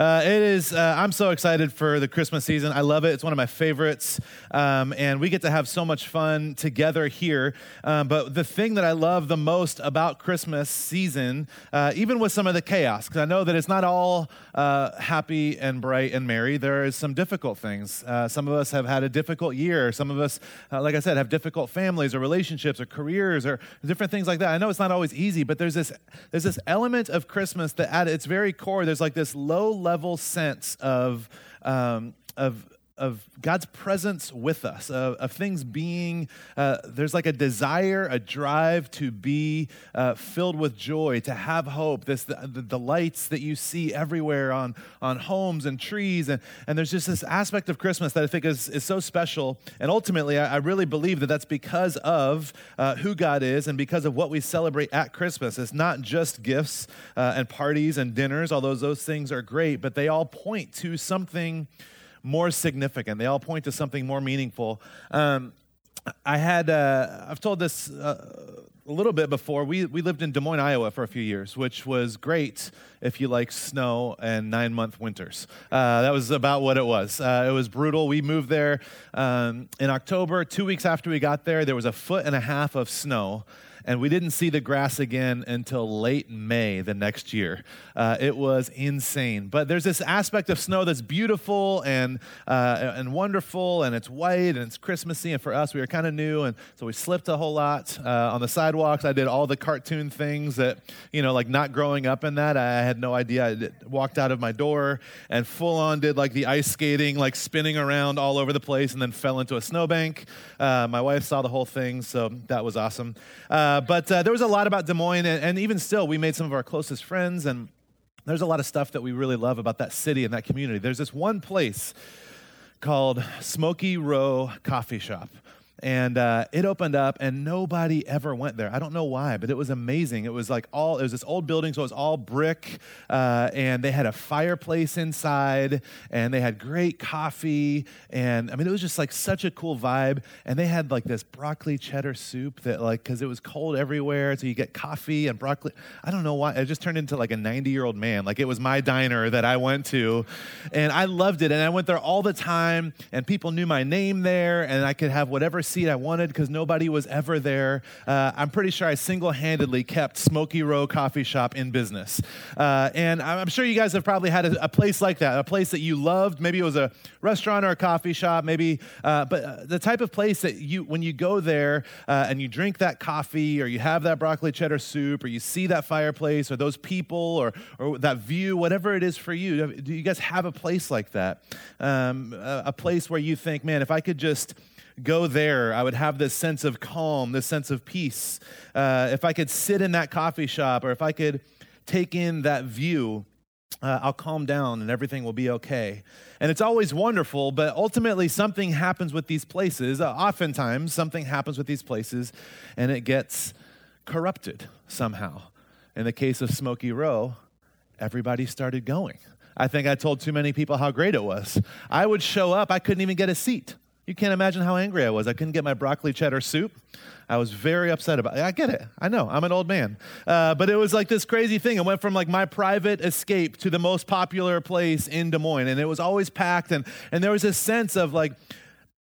Uh, it is. Uh, I'm so excited for the Christmas season. I love it. It's one of my favorites, um, and we get to have so much fun together here. Um, but the thing that I love the most about Christmas season, uh, even with some of the chaos, because I know that it's not all uh, happy and bright and merry. There is some difficult things. Uh, some of us have had a difficult year. Some of us, uh, like I said, have difficult families or relationships or careers or different things like that. I know it's not always easy, but there's this there's this element of Christmas that at its very core, there's like this low level sense of, um, of of God's presence with us, of, of things being, uh, there's like a desire, a drive to be uh, filled with joy, to have hope. This, the, the, lights that you see everywhere on, on homes and trees. And, and there's just this aspect of Christmas that I think is, is so special. And ultimately, I, I really believe that that's because of uh, who God is and because of what we celebrate at Christmas. It's not just gifts uh, and parties and dinners, although those things are great, but they all point to something more significant. They all point to something more meaningful. Um, I had, uh, I've told this uh, a little bit before. We, we lived in Des Moines, Iowa for a few years, which was great if you like snow and nine month winters. Uh, that was about what it was. Uh, it was brutal. We moved there um, in October. Two weeks after we got there, there was a foot and a half of snow and we didn't see the grass again until late May the next year. Uh, it was insane. But there's this aspect of snow that's beautiful and, uh, and wonderful, and it's white and it's Christmassy. And for us, we were kind of new, and so we slipped a whole lot uh, on the sidewalks. I did all the cartoon things that, you know, like not growing up in that, I had no idea. I walked out of my door and full on did like the ice skating, like spinning around all over the place, and then fell into a snowbank. Uh, my wife saw the whole thing, so that was awesome. Uh, uh, but uh, there was a lot about Des Moines, and, and even still, we made some of our closest friends, and there's a lot of stuff that we really love about that city and that community. There's this one place called Smokey Row Coffee Shop and uh, it opened up and nobody ever went there. I don't know why but it was amazing. It was like all it was this old building so it was all brick uh, and they had a fireplace inside and they had great coffee and i mean it was just like such a cool vibe. And they had like this broccoli cheddar soup that like because it was cold everywhere so you get coffee and broccoli. I don't know why it just turned into like a 90 year old man. Like it was my diner that i went to and i loved it and i went there all the time and people knew my name there and i could have whatever seat I wanted because nobody was ever there. Uh, I'm pretty sure I single handedly kept Smokey Row Coffee Shop in business. Uh, and I'm sure you guys have probably had a, a, place like that, a place that you loved. Maybe it was a restaurant or a coffee shop, maybe, uh, but uh, the type of place that you, when you go there uh, and you drink that coffee or you have that broccoli cheddar soup or you see that fireplace or those people or, or that view, whatever it is for you, do you guys have a place like that? Um, a, a place where you think, man, if I could just go there, I would have this sense of calm, this sense of peace. Uh, if I could sit in that coffee shop or if I could take in that view, uh, I'll calm down and everything will be okay. And it's always wonderful, but ultimately something happens with these places. Uh, oftentimes, something happens with these places and it gets corrupted somehow. In the case of Smokey Row, everybody started going. I think I told too many people how great it was. I would show up, I couldn't even get a seat. You can't imagine how angry I was. I couldn't get my broccoli cheddar soup. I was very upset about it. I get it. I know. I'm an old man. Uh, but it was like this crazy thing. It went from like my private escape to the most popular place in Des Moines. And it was always packed. And, and there was this sense of like,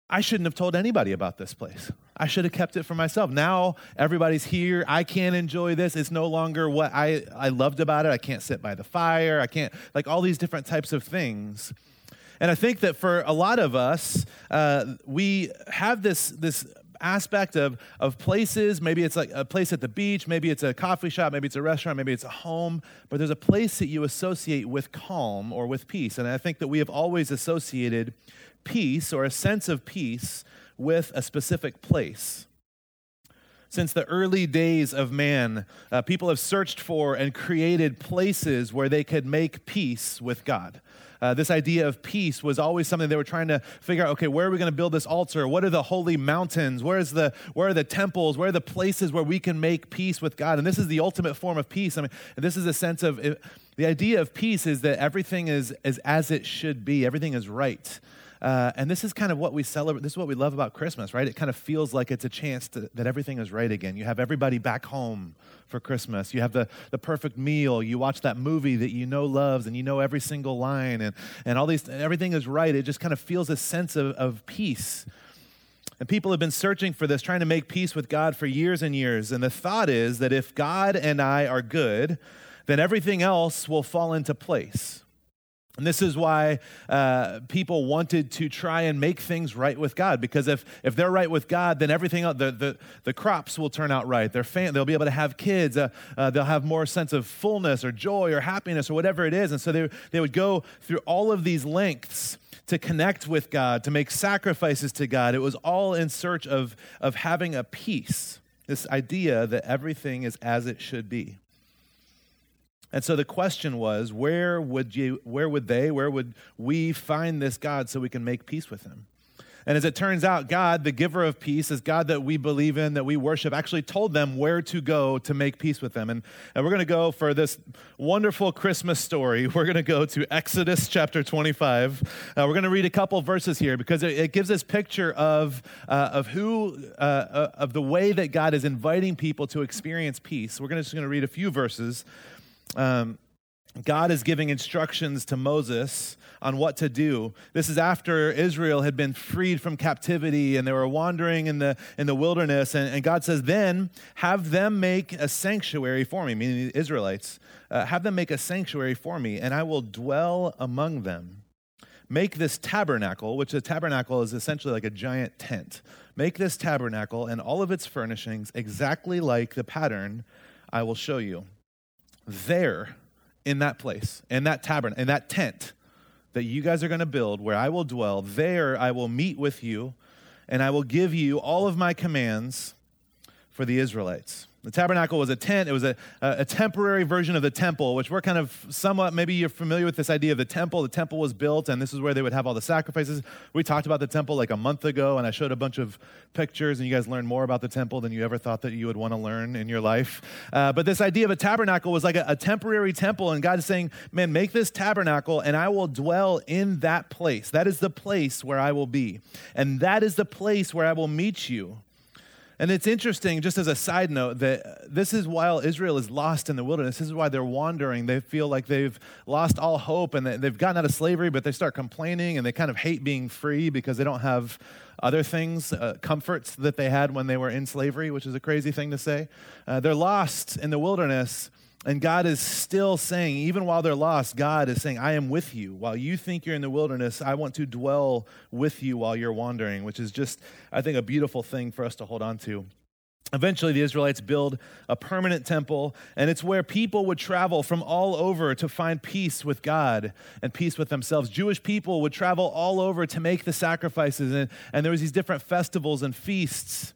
I shouldn't have told anybody about this place. I should have kept it for myself. Now everybody's here. I can't enjoy this. It's no longer what I, I loved about it. I can't sit by the fire. I can't, like all these different types of things. And I think that for a lot of us, uh, we have this, this aspect of, of places. Maybe it's like a place at the beach, maybe it's a coffee shop, maybe it's a restaurant, maybe it's a home, but there's a place that you associate with calm or with peace. And I think that we have always associated peace or a sense of peace with a specific place. Since the early days of man, uh, people have searched for and created places where they could make peace with God. Uh, this idea of peace was always something they were trying to figure out okay where are we going to build this altar? What are the holy mountains? Where's the where are the temples? Where are the places where we can make peace with god? And this is the ultimate form of peace. I mean this is a sense of it, the idea of peace is that everything is, is as it should be. Everything is right Uh, and this is kind of what we celebrate. This is what we love about Christmas, right? It kind of feels like it's a chance to, that everything is right again. You have everybody back home for Christmas. You have the, the perfect meal. You watch that movie that you know loves and you know every single line and, and all these, everything is right. It just kind of feels a sense of, of peace. And people have been searching for this, trying to make peace with God for years and years. And the thought is that if God and I are good, then everything else will fall into place. And this is why uh, people wanted to try and make things right with God, because if, if they're right with God, then everything else, the, the, the crops will turn out right. Their fam- they'll be able to have kids. Uh, uh, they'll have more sense of fullness or joy or happiness or whatever it is. And so they, they would go through all of these lengths to connect with God, to make sacrifices to God. It was all in search of, of having a peace, this idea that everything is as it should be. And so the question was, where would you where would they, where would we find this God so we can make peace with him? And as it turns out, God, the giver of peace, is God that we believe in, that we worship, actually told them where to go to make peace with them. And, and we're going to go for this wonderful Christmas story. We're going to go to Exodus chapter 25. Uh, we're going to read a couple verses here because it, it gives us picture of, uh, of who, uh, uh of the way that God is inviting people to experience peace. We're gonna, just going to read a few verses um, God is giving instructions to Moses on what to do. This is after Israel had been freed from captivity and they were wandering in the, in the wilderness. And, and God says, Then have them make a sanctuary for me, meaning the Israelites. Uh, have them make a sanctuary for me, and I will dwell among them. Make this tabernacle, which a tabernacle is essentially like a giant tent. Make this tabernacle and all of its furnishings exactly like the pattern I will show you there in that place, in that tabernacle, in that tent that you guys are going to build where I will dwell, there I will meet with you and I will give you all of my commands for the Israelites. The tabernacle was a tent. It was a, a, temporary version of the temple, which we're kind of somewhat, maybe you're familiar with this idea of the temple. The temple was built, and this is where they would have all the sacrifices. We talked about the temple like a month ago, and I showed a bunch of pictures, and you guys learned more about the temple than you ever thought that you would want to learn in your life. Uh, but this idea of a tabernacle was like a, a temporary temple, and God is saying, Man, make this tabernacle, and I will dwell in that place. That is the place where I will be. And that is the place where I will meet you. And it's interesting, just as a side note, that this is while Israel is lost in the wilderness. This is why they're wandering. They feel like they've lost all hope and they've gotten out of slavery, but they start complaining and they kind of hate being free because they don't have other things, uh, comforts that they had when they were in slavery, which is a crazy thing to say. Uh, they're lost in the wilderness and God is still saying, even while they're lost, God is saying, I am with you. While you think you're in the wilderness, I want to dwell with you while you're wandering, which is just, I think, a beautiful thing for us to hold on to. Eventually, the Israelites build a permanent temple, and it's where people would travel from all over to find peace with God and peace with themselves. Jewish people would travel all over to make the sacrifices, and, and there was these different festivals and feasts.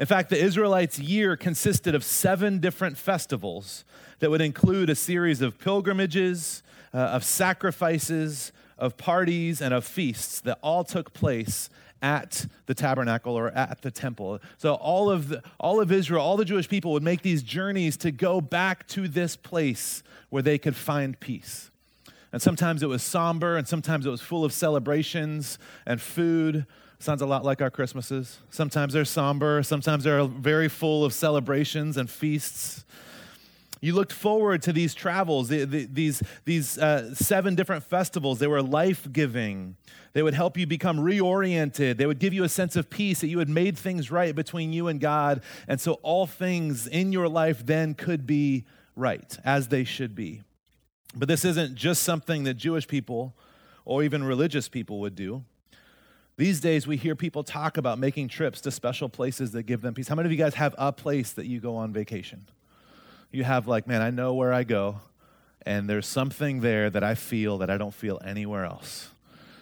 In fact, the Israelites' year consisted of seven different festivals that would include a series of pilgrimages, uh, of sacrifices, of parties, and of feasts that all took place at the tabernacle or at the temple. So all of the, all of Israel, all the Jewish people would make these journeys to go back to this place where they could find peace. And sometimes it was somber and sometimes it was full of celebrations and food. Sounds a lot like our Christmases. Sometimes they're somber, sometimes they're very full of celebrations and feasts. You looked forward to these travels, the, the, these, these uh, seven different festivals. They were life giving. They would help you become reoriented. They would give you a sense of peace that you had made things right between you and God. And so all things in your life then could be right, as they should be. But this isn't just something that Jewish people or even religious people would do. These days, we hear people talk about making trips to special places that give them peace. How many of you guys have a place that you go on vacation? You have, like, man, I know where I go, and there's something there that I feel that I don't feel anywhere else.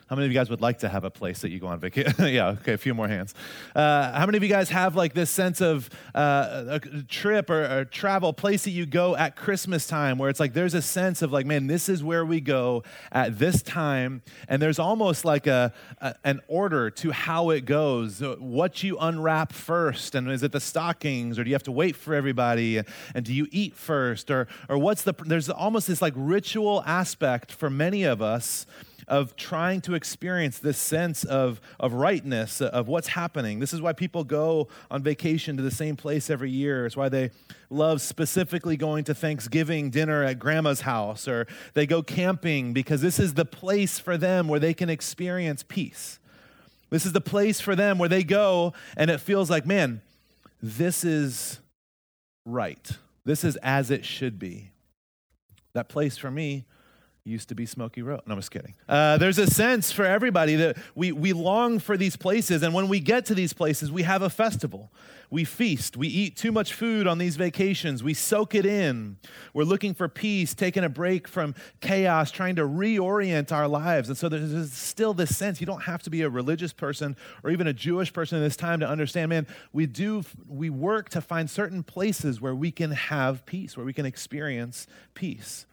How many of you guys would like to have a place that you go on vacation? yeah, okay, a few more hands. Uh, how many of you guys have like this sense of uh, a trip or a travel place that you go at Christmas time where it's like there's a sense of like, man, this is where we go at this time, and there's almost like a, a an order to how it goes, what you unwrap first, and is it the stockings, or do you have to wait for everybody, and do you eat first, or or what's the? There's almost this like ritual aspect for many of us of trying to experience this sense of, of rightness, of what's happening. This is why people go on vacation to the same place every year. It's why they love specifically going to Thanksgiving dinner at grandma's house, or they go camping because this is the place for them where they can experience peace. This is the place for them where they go and it feels like, man, this is right. This is as it should be. That place for me used to be Smokey Row. No, I'm just kidding. Uh, there's a sense for everybody that we, we long for these places, and when we get to these places, we have a festival. We feast. We eat too much food on these vacations. We soak it in. We're looking for peace, taking a break from chaos, trying to reorient our lives. And so there's still this sense you don't have to be a religious person or even a Jewish person in this time to understand, man, we do, we work to find certain places where we can have peace, where we can experience peace.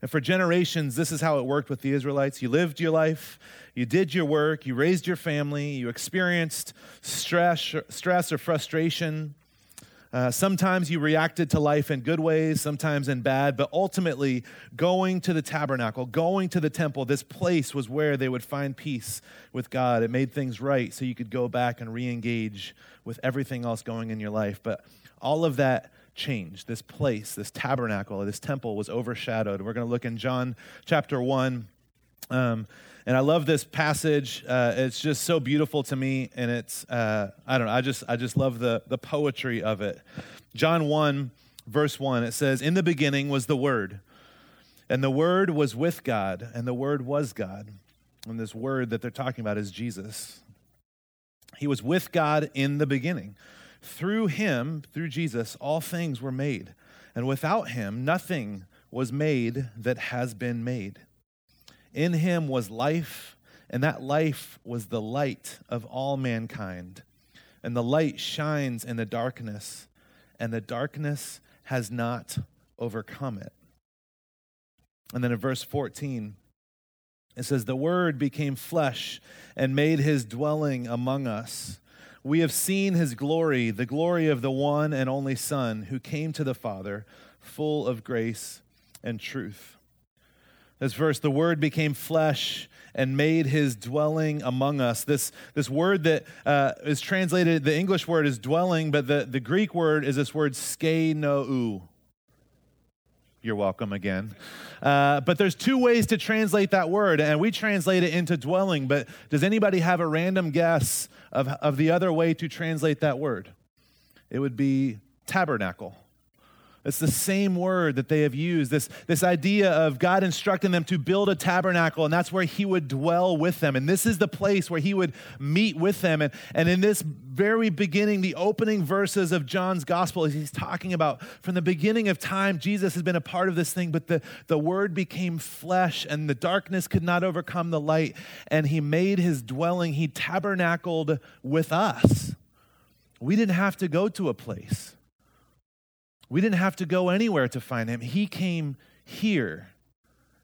And for generations, this is how it worked with the Israelites. You lived your life, you did your work, you raised your family, you experienced stress, stress or frustration. Uh, sometimes you reacted to life in good ways, sometimes in bad, but ultimately, going to the tabernacle, going to the temple, this place was where they would find peace with God. It made things right so you could go back and re engage with everything else going in your life. But all of that changed. This place, this tabernacle, this temple was overshadowed. We're going to look in John chapter 1. Um, and I love this passage. Uh, it's just so beautiful to me, and it's uh, I don't know. I just I just love the the poetry of it. John one verse one. It says, "In the beginning was the Word, and the Word was with God, and the Word was God." And this Word that they're talking about is Jesus. He was with God in the beginning. Through him, through Jesus, all things were made. And without him, nothing was made that has been made. In him was life, and that life was the light of all mankind. And the light shines in the darkness, and the darkness has not overcome it. And then in verse 14, it says, The Word became flesh and made his dwelling among us. We have seen his glory, the glory of the one and only Son who came to the Father, full of grace and truth. This verse, the word became flesh and made his dwelling among us. This, this word that uh, is translated, the English word is dwelling, but the, the Greek word is this word skenou. You're welcome again. Uh, but there's two ways to translate that word, and we translate it into dwelling. But does anybody have a random guess of, of the other way to translate that word? It would be tabernacle. It's the same word that they have used. This, this idea of God instructing them to build a tabernacle, and that's where He would dwell with them. And this is the place where He would meet with them. And, and in this very beginning, the opening verses of John's gospel, he's talking about from the beginning of time, Jesus has been a part of this thing, but the, the word became flesh, and the darkness could not overcome the light. And He made His dwelling, He tabernacled with us. We didn't have to go to a place. We didn't have to go anywhere to find him. He came here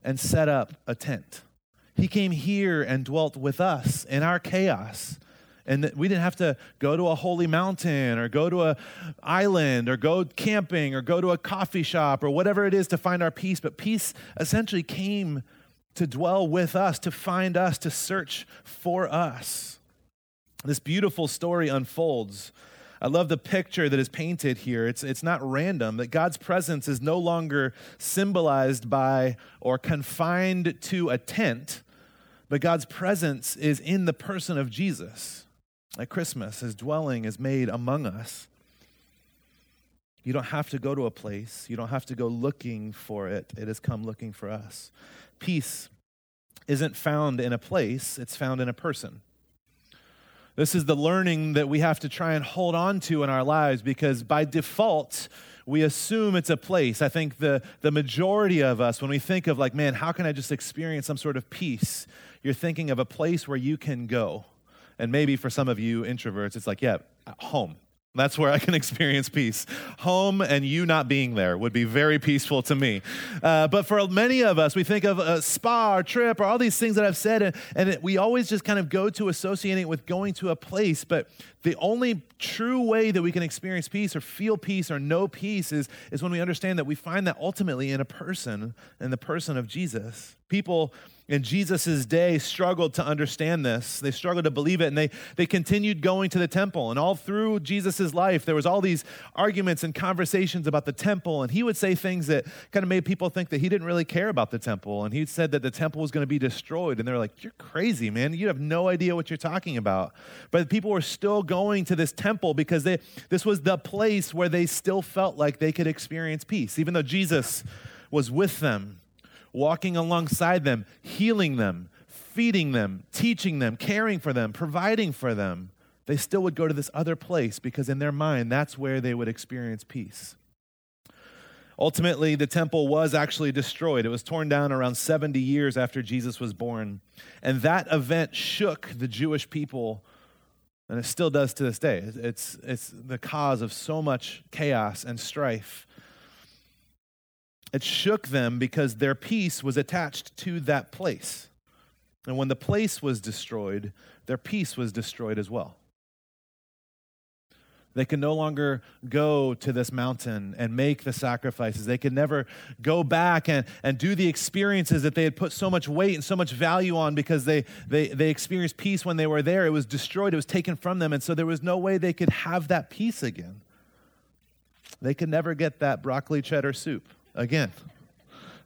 and set up a tent. He came here and dwelt with us in our chaos. And we didn't have to go to a holy mountain or go to a island or go camping or go to a coffee shop or whatever it is to find our peace. But peace essentially came to dwell with us, to find us, to search for us. This beautiful story unfolds I love the picture that is painted here. It's, it's not random, that God's presence is no longer symbolized by or confined to a tent, but God's presence is in the person of Jesus. At Christmas, his dwelling is made among us. You don't have to go to a place, you don't have to go looking for it. It has come looking for us. Peace isn't found in a place, it's found in a person. This is the learning that we have to try and hold on to in our lives because by default, we assume it's a place. I think the, the majority of us, when we think of like, man, how can I just experience some sort of peace? You're thinking of a place where you can go. And maybe for some of you introverts, it's like, yeah, home. That's where I can experience peace. Home and you not being there would be very peaceful to me. Uh, but for many of us, we think of a spa or trip or all these things that I've said, and, and it, we always just kind of go to associating it with going to a place. But the only true way that we can experience peace or feel peace or know peace is, is when we understand that we find that ultimately in a person, in the person of Jesus. People in Jesus' day struggled to understand this. They struggled to believe it, and they, they continued going to the temple. And all through Jesus' life, there was all these arguments and conversations about the temple, and he would say things that kind of made people think that he didn't really care about the temple. And he said that the temple was going to be destroyed. And they're like, You're crazy, man. You have no idea what you're talking about. But people were still going to this temple because they, this was the place where they still felt like they could experience peace, even though Jesus was with them walking alongside them, healing them, feeding them, teaching them, caring for them, providing for them, they still would go to this other place because in their mind, that's where they would experience peace. Ultimately, the temple was actually destroyed. It was torn down around 70 years after Jesus was born. And that event shook the Jewish people, and it still does to this day. It's, it's the cause of so much chaos and strife it shook them because their peace was attached to that place. And when the place was destroyed, their peace was destroyed as well. They could no longer go to this mountain and make the sacrifices. They could never go back and, and do the experiences that they had put so much weight and so much value on because they, they, they experienced peace when they were there. It was destroyed, it was taken from them. And so there was no way they could have that peace again. They could never get that broccoli cheddar soup again.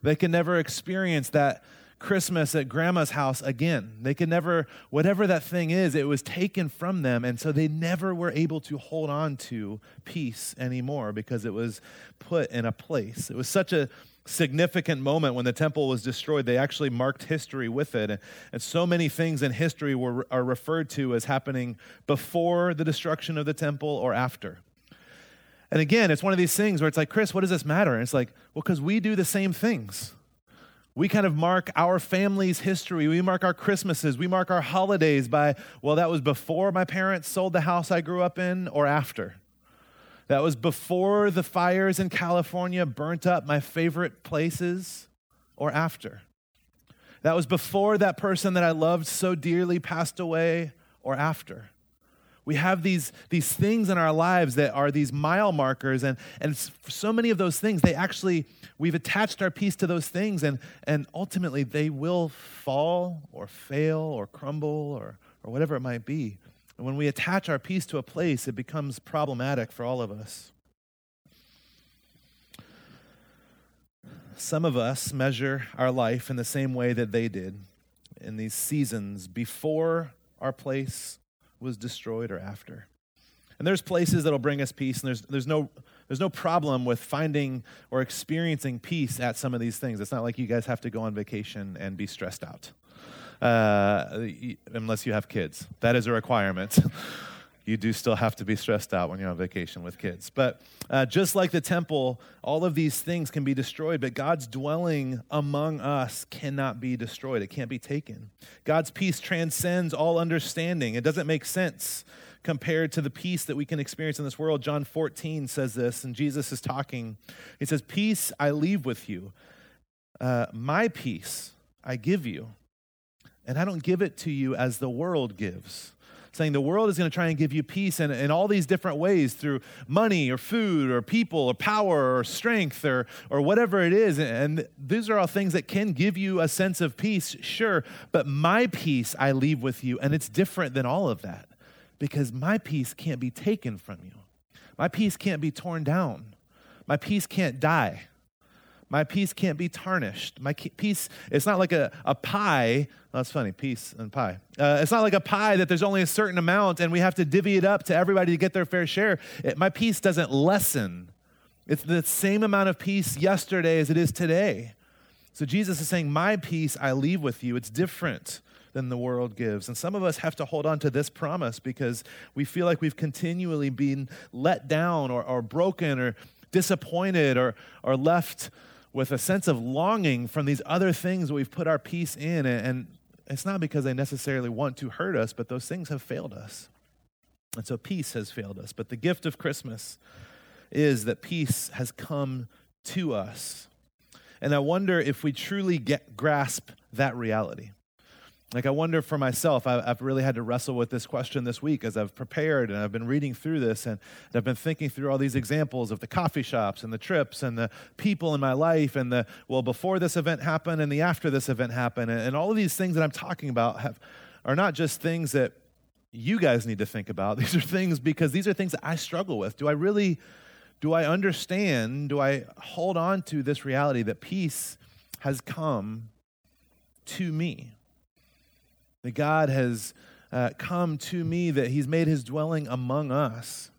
They can never experience that Christmas at grandma's house again. They can never, whatever that thing is, it was taken from them. And so they never were able to hold on to peace anymore because it was put in a place. It was such a significant moment when the temple was destroyed. They actually marked history with it. And so many things in history were, are referred to as happening before the destruction of the temple or after. And again, it's one of these things where it's like, Chris, what does this matter? And it's like, well, because we do the same things. We kind of mark our family's history. We mark our Christmases. We mark our holidays by, well, that was before my parents sold the house I grew up in or after. That was before the fires in California burnt up my favorite places or after. That was before that person that I loved so dearly passed away or after. We have these, these things in our lives that are these mile markers, and, and so many of those things, they actually, we've attached our peace to those things, and, and ultimately they will fall or fail or crumble or, or whatever it might be. And when we attach our peace to a place, it becomes problematic for all of us. Some of us measure our life in the same way that they did in these seasons before our place was destroyed or after. And there's places that'll bring us peace, and there's, there's, no, there's no problem with finding or experiencing peace at some of these things. It's not like you guys have to go on vacation and be stressed out, uh, unless you have kids. That is a requirement. you do still have to be stressed out when you're on vacation with kids. But uh, just like the temple, all of these things can be destroyed, but God's dwelling among us cannot be destroyed. It can't be taken. God's peace transcends all understanding. It doesn't make sense compared to the peace that we can experience in this world. John 14 says this, and Jesus is talking. He says, Peace I leave with you, uh, my peace I give you. And I don't give it to you as the world gives saying the world is going to try and give you peace in, in all these different ways through money or food or people or power or strength or, or whatever it is. And these are all things that can give you a sense of peace, sure, but my peace I leave with you, and it's different than all of that because my peace can't be taken from you. My peace can't be torn down. My peace can't die. My peace can't be tarnished. My peace, it's not like a, a pie. Well, that's funny, peace and pie. Uh, it's not like a pie that there's only a certain amount and we have to divvy it up to everybody to get their fair share. It, my peace doesn't lessen. It's the same amount of peace yesterday as it is today. So Jesus is saying, My peace I leave with you. It's different than the world gives. And some of us have to hold on to this promise because we feel like we've continually been let down or, or broken or disappointed or, or left with a sense of longing from these other things that we've put our peace in. And it's not because they necessarily want to hurt us, but those things have failed us. And so peace has failed us. But the gift of Christmas is that peace has come to us. And I wonder if we truly get, grasp that reality. Like, I wonder for myself, I, have really had to wrestle with this question this week as I've prepared and I've been reading through this and, I've been thinking through all these examples of the coffee shops and the trips and the people in my life and the, well, before this event happened and the after this event happened. And, and all of these things that I'm talking about have, are not just things that you guys need to think about. These are things because these are things that I struggle with. Do I really, do I understand, do I hold on to this reality that peace has come to me? That God has uh, come to me, that He's made His dwelling among us.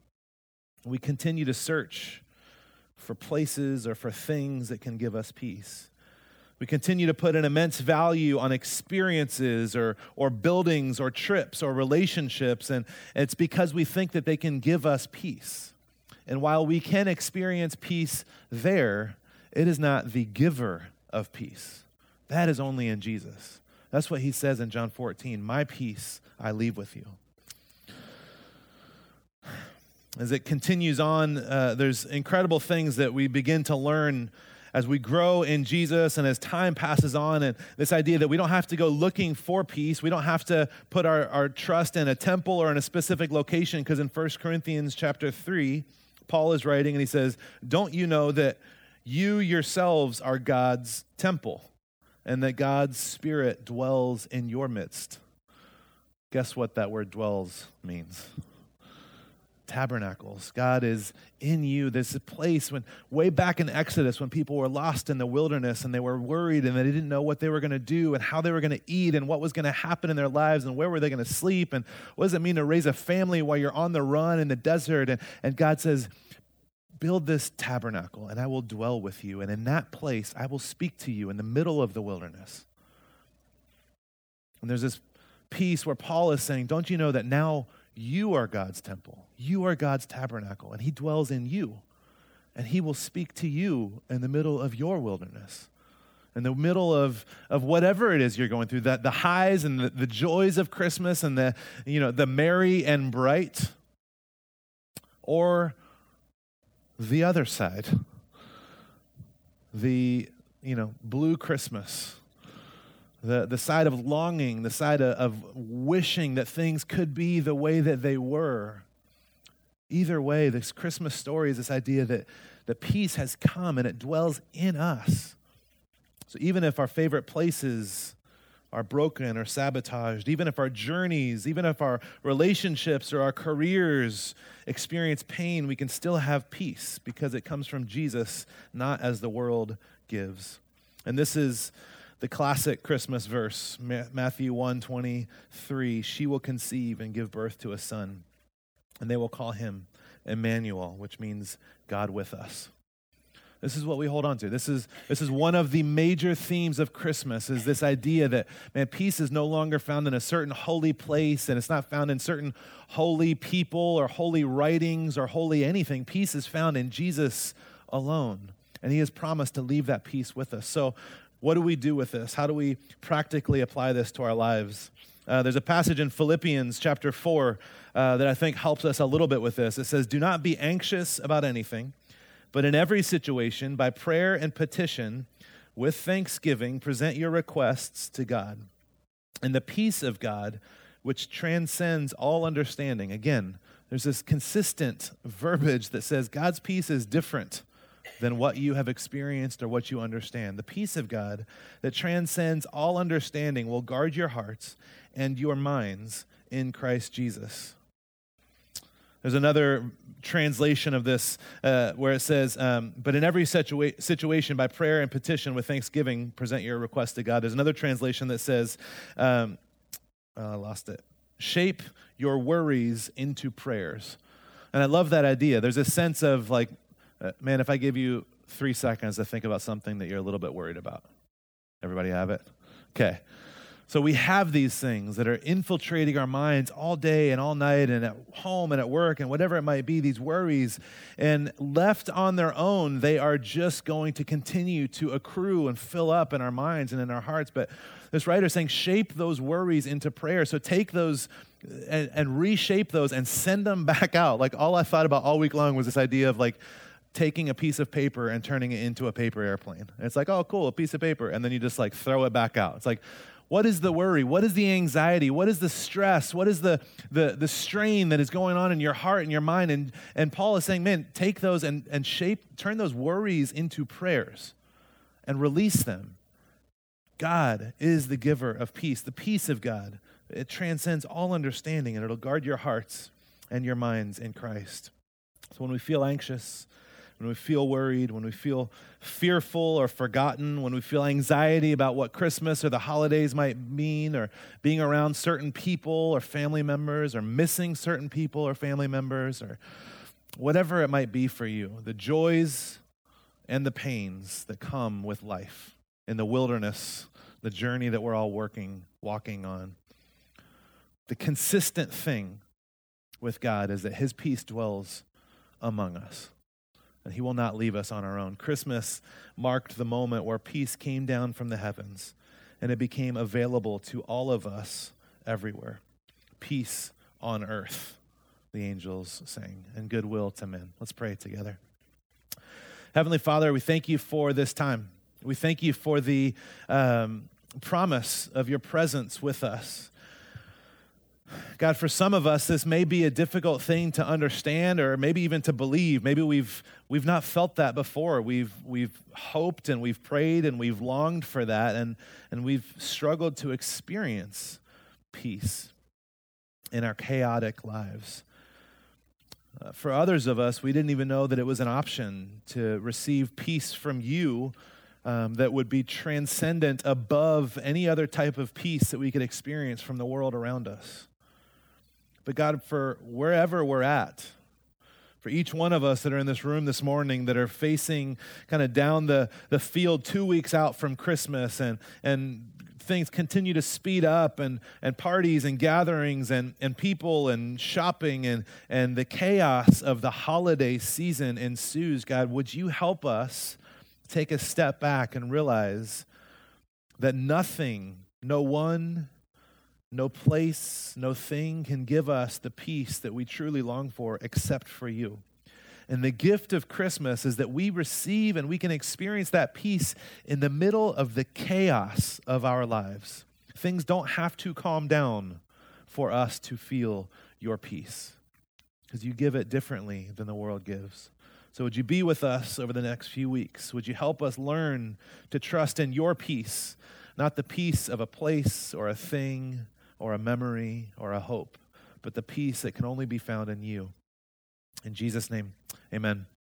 We continue to search for places or for things that can give us peace. We continue to put an immense value on experiences or, or buildings or trips or relationships, and it's because we think that they can give us peace. And while we can experience peace there, it is not the giver of peace. That is only in Jesus. That's what he says in John 14 My peace I leave with you. As it continues on, uh, there's incredible things that we begin to learn as we grow in Jesus and as time passes on, and this idea that we don't have to go looking for peace, we don't have to put our, our trust in a temple or in a specific location, because in 1 Corinthians chapter 3, Paul is writing and he says, Don't you know that you yourselves are God's temple? And that God's Spirit dwells in your midst. Guess what that word dwells means? Tabernacles. God is in you. There's a place when, way back in Exodus, when people were lost in the wilderness and they were worried and they didn't know what they were going to do and how they were going to eat and what was going to happen in their lives and where were they going to sleep and what does it mean to raise a family while you're on the run in the desert. And, and God says, build this tabernacle and I will dwell with you. And in that place, I will speak to you in the middle of the wilderness. And there's this piece where Paul is saying, Don't you know that now you are God's temple? You are God's tabernacle, and He dwells in you. And He will speak to you in the middle of your wilderness. In the middle of, of whatever it is you're going through, that the highs and the, the joys of Christmas and the, you know, the merry and bright, or the other side, the you know blue Christmas, the the side of longing, the side of, of wishing that things could be the way that they were. Either way, this Christmas story is this idea that that peace has come and it dwells in us. So even if our favorite places are broken or sabotaged, even if our journeys, even if our relationships or our careers experience pain, we can still have peace because it comes from Jesus, not as the world gives. And this is the classic Christmas verse, Matthew 1 23. She will conceive and give birth to a son, and they will call him Emmanuel, which means God with us. This is what we hold on to. This is, this is one of the major themes of Christmas is this idea that, man, peace is no longer found in a certain holy place and it's not found in certain holy people or holy writings or holy anything. Peace is found in Jesus alone. And he has promised to leave that peace with us. So, what do we do with this? How do we practically apply this to our lives? Uh, there's a passage in Philippians chapter 4 uh, that I think helps us a little bit with this. It says, Do not be anxious about anything but in every situation, by prayer and petition, with thanksgiving, present your requests to God. And the peace of God, which transcends all understanding, again, there's this consistent verbiage that says God's peace is different than what you have experienced or what you understand. The peace of God that transcends all understanding will guard your hearts and your minds in Christ Jesus. There's another translation of this uh, where it says, um, But in every situa- situation, by prayer and petition with thanksgiving, present your request to God. There's another translation that says, um, oh, I lost it. Shape your worries into prayers. And I love that idea. There's a sense of like, uh, man, if I give you three seconds to think about something that you're a little bit worried about, everybody have it? Okay. So we have these things that are infiltrating our minds all day and all night and at home and at work and whatever it might be, these worries. And left on their own, they are just going to continue to accrue and fill up in our minds and in our hearts. But this writer is saying, shape those worries into prayer. So take those and, and reshape those and send them back out. Like all I thought about all week long was this idea of like, taking a piece of paper and turning it into a paper airplane. And it's like, oh, cool, a piece of paper. And then you just like throw it back out. It's like, What is the worry? What is the anxiety? What is the stress? What is the, the, the strain that is going on in your heart and your mind? And, and Paul is saying, man, take those and, and shape, turn those worries into prayers and release them. God is the giver of peace, the peace of God. It transcends all understanding and it'll guard your hearts and your minds in Christ. So when we feel anxious, when we feel worried, when we feel fearful or forgotten, when we feel anxiety about what Christmas or the holidays might mean, or being around certain people or family members, or missing certain people or family members, or whatever it might be for you, the joys and the pains that come with life in the wilderness, the journey that we're all working, walking on. The consistent thing with God is that His peace dwells among us and he will not leave us on our own. Christmas marked the moment where peace came down from the heavens and it became available to all of us everywhere. Peace on earth, the angels sang, and goodwill to men. Let's pray together. Heavenly Father, we thank you for this time. We thank you for the um, promise of your presence with us. God, for some of us, this may be a difficult thing to understand or maybe even to believe. Maybe we've, we've not felt that before. We've, we've hoped and we've prayed and we've longed for that, and, and we've struggled to experience peace in our chaotic lives. Uh, for others of us, we didn't even know that it was an option to receive peace from you um, that would be transcendent above any other type of peace that we could experience from the world around us. But God, for wherever we're at, for each one of us that are in this room this morning that are facing kind of down the, the field two weeks out from Christmas and, and things continue to speed up and, and parties and gatherings and, and people and shopping and, and the chaos of the holiday season ensues, God, would you help us take a step back and realize that nothing, no one, no place, no thing can give us the peace that we truly long for except for you. And the gift of Christmas is that we receive and we can experience that peace in the middle of the chaos of our lives. Things don't have to calm down for us to feel your peace because you give it differently than the world gives. So, would you be with us over the next few weeks? Would you help us learn to trust in your peace, not the peace of a place or a thing or a memory or a hope, but the peace that can only be found in you. In Jesus' name, amen.